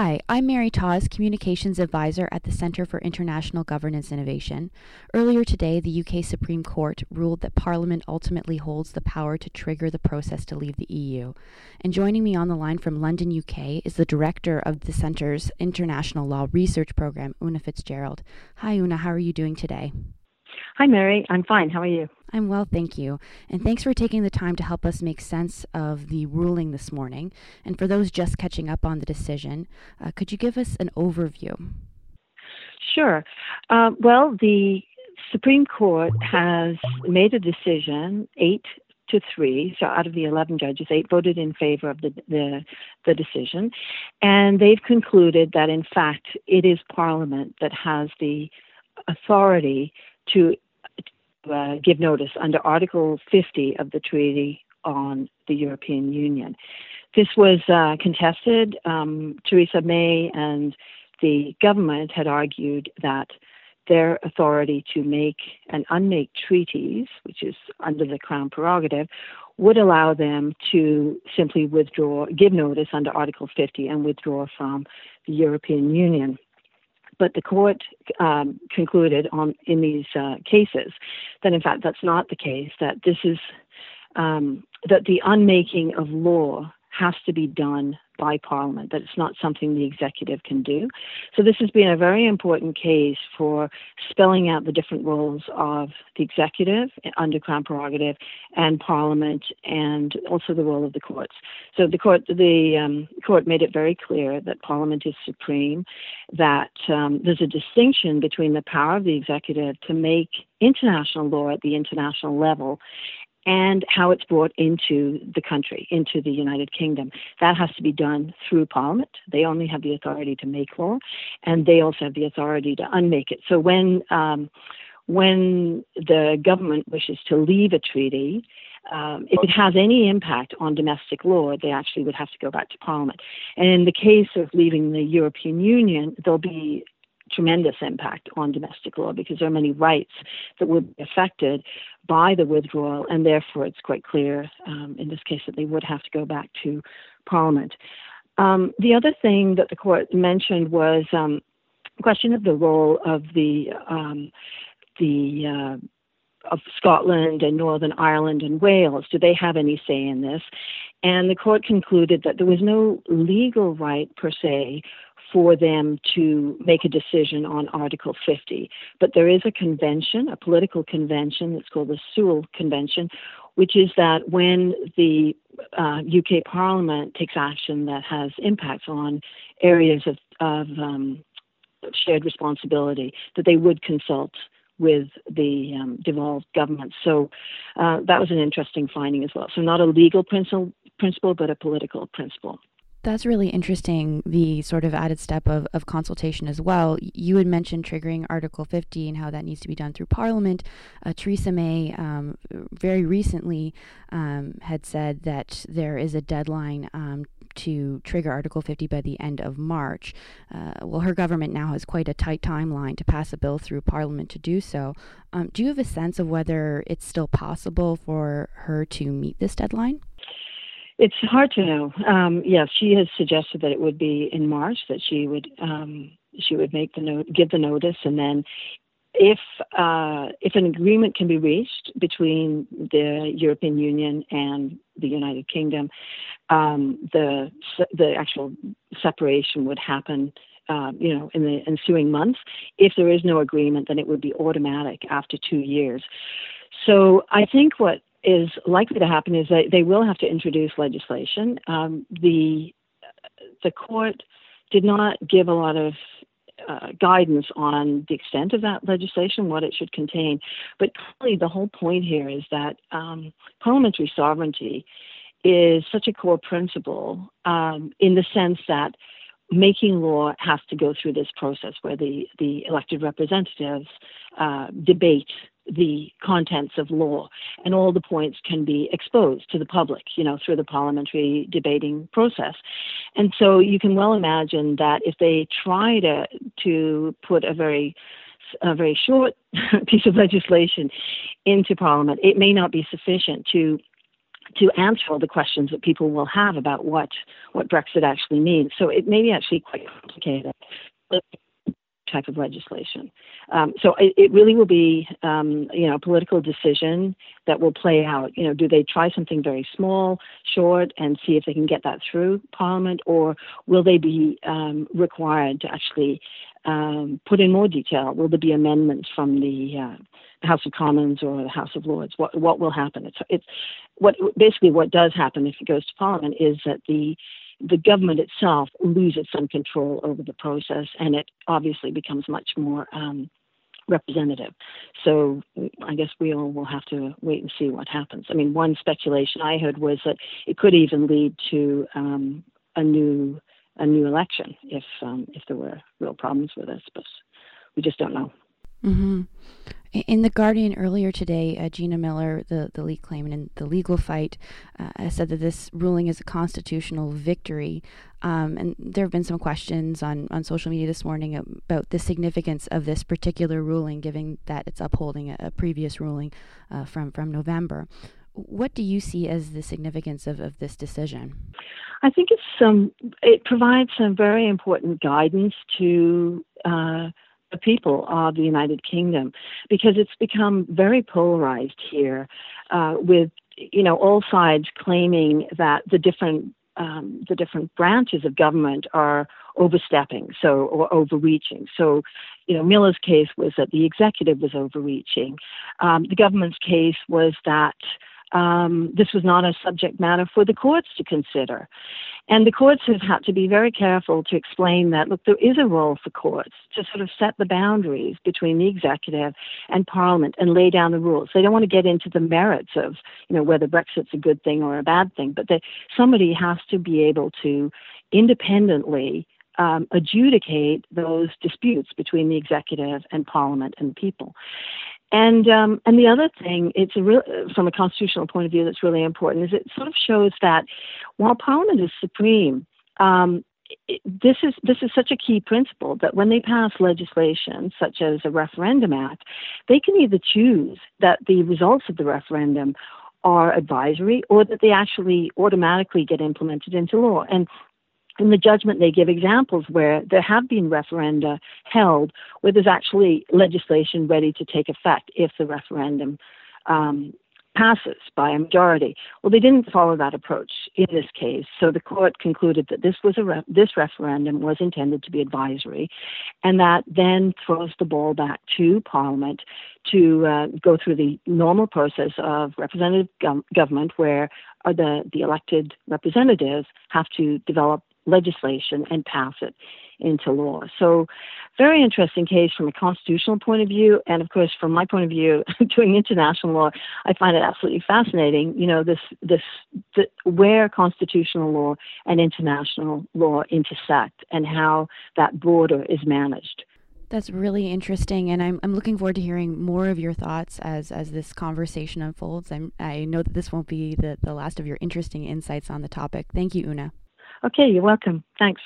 Hi, I'm Mary Taws, Communications Advisor at the Centre for International Governance Innovation. Earlier today, the UK Supreme Court ruled that Parliament ultimately holds the power to trigger the process to leave the EU. And joining me on the line from London, UK, is the Director of the Centre's International Law Research Program, Oonagh Fitzgerald. Hi, Oonagh, how are you doing today? Hi, Mary. I'm fine. How are you? I'm well, thank you. And thanks for taking the time to help us make sense of the ruling this morning. And for those just catching up on the decision, uh, could you give us an overview? Sure. Uh, well, the Supreme Court has made a decision, eight to three. So out of the 11 judges, eight voted in favor of the, the, the decision. And they've concluded that, in fact, it is Parliament that has the authority to uh, give notice under Article 50 of the Treaty on the European Union. This was uh, contested. Um, Theresa May and the government had argued that their authority to make and unmake treaties, which is under the Crown prerogative, would allow them to simply withdraw, give notice under Article 50 and withdraw from the European Union. But the court um, concluded on in these uh, cases that in fact that's not the case. That this is um, that the unmaking of law has to be done by Parliament, that it's not something the executive can do. So, this has been a very important case for spelling out the different roles of the executive under Crown prerogative and Parliament, and also the role of the courts. So, the court, the um, court made it very clear that Parliament is supreme, that um, there's a distinction between the power of the executive to make international law at the international level and how it's brought into the country, into the United Kingdom. That has to be done through Parliament. They only have the authority to make law, and they also have the authority to unmake it. So when um, when the government wishes to leave a treaty, um, if it has any impact on domestic law, they actually would have to go back to Parliament. And in the case of leaving the European Union, there'll be tremendous impact on domestic law because there are many rights that would be affected by the withdrawal, and therefore it's quite clear um, in this case that they would have to go back to Parliament. Um, the other thing that the court mentioned was um, the question of the role of the um, the uh, of Scotland and Northern Ireland and Wales. Do they have any say in this? And the court concluded that there was no legal right per se for them to make a decision on Article 50. But there is a convention, a political convention, that's called the Sewel Convention, which is that when the uh, UK Parliament takes action that has impacts on areas of, of um, shared responsibility, that they would consult with the um, devolved government. So uh, that was an interesting finding as well. So not a legal principle, principle, but a political principle. That's really interesting, the sort of added step of, of consultation as well. You had mentioned triggering Article 50 and how that needs to be done through Parliament. Uh, Theresa May um, very recently um, had said that there is a deadline um, to trigger Article 50 by the end of March. Uh, well, her government now has quite a tight timeline to pass a bill through Parliament to do so. Um, do you have a sense of whether it's still possible for her to meet this deadline? It's hard to know. Um, yes, she has suggested that it would be in March that she would um, she would make the note, give the notice, and then if uh, if an agreement can be reached between the European Union and the United Kingdom, um, the the actual separation would happen. Uh, you know, in the ensuing months. If there is no agreement, then it would be automatic after two years. So I think what is likely to happen is that they will have to introduce legislation. Um, the the court did not give a lot of uh, guidance on the extent of that legislation, what it should contain. But clearly, the whole point here is that um, parliamentary sovereignty is such a core principle um, in the sense that making law has to go through this process where the, the elected representatives uh, debate the contents of law, and all the points can be exposed to the public, you know, through the parliamentary debating process. And so you can well imagine that if they try to uh, to put a very a very short piece of legislation into Parliament, it may not be sufficient to to answer all the questions that people will have about what what Brexit actually means. So it may be actually quite complicated type of legislation. Um, so it, it, really will be, um, you know, a political decision that will play out. You know, do they try something very small, short, and see if they can get that through Parliament, or will they be um, required to actually um, put in more detail? Will there be amendments from the uh, House of Commons or the House of Lords? What what will happen? It's it's what basically what does happen if it goes to Parliament is that the the government itself loses some control over the process, and it obviously becomes much more um, representative. So I guess we all will have to wait and see what happens. I mean, one speculation I heard was that it could even lead to um, a new a new election if um, if there were real problems with this, but we just don't know. Mm-hmm. In The Guardian earlier today, uh, Gina Miller, the, the lead claimant in the legal fight, uh, said that this ruling is a constitutional victory. Um, and there have been some questions on, on social media this morning about the significance of this particular ruling, given that it's upholding a, a previous ruling uh, from, from November. What do you see as the significance of, of this decision? I think it's some. It provides some very important guidance to uh, the people of the United Kingdom because it's become very polarized here uh, with you know all sides claiming that the different um, the different branches of government are overstepping so or overreaching so you know miller's case was that the executive was overreaching um, the government's case was that um, this was not a subject matter for the courts to consider. And the courts have had to be very careful to explain that, look, there is a role for courts to sort of set the boundaries between the executive and parliament and lay down the rules. They don't want to get into the merits of, you know, whether Brexit's a good thing or a bad thing, but that somebody has to be able to independently um, adjudicate those disputes between the executive and parliament and people. And um, and the other thing, it's a real, from a constitutional point of view, that's really important is it sort of shows that while Parliament is supreme, um, it, this is this is such a key principle that when they pass legislation such as a referendum act, they can either choose that the results of the referendum are advisory or that they actually automatically get implemented into law. And in the judgment, they give examples where there have been referenda held where there's actually legislation ready to take effect if the referendum um, passes by a majority. Well, they didn't follow that approach in this case, so the court concluded that this was a re- this referendum was intended to be advisory, and that then throws the ball back to Parliament to uh, go through the normal process of representative gov- government, where uh, the the elected representatives have to develop legislation and pass it into law. So, very interesting case from a constitutional point of view, and of course, from my point of view, doing international law, I find it absolutely fascinating. You know, this this the, where constitutional law and international law intersect, and how that border is managed. That's really interesting, and I'm I'm looking forward to hearing more of your thoughts as as this conversation unfolds. I'm, I know that this won't be the, the last of your interesting insights on the topic. Thank you, Oonagh. Okay, you're welcome. Thanks.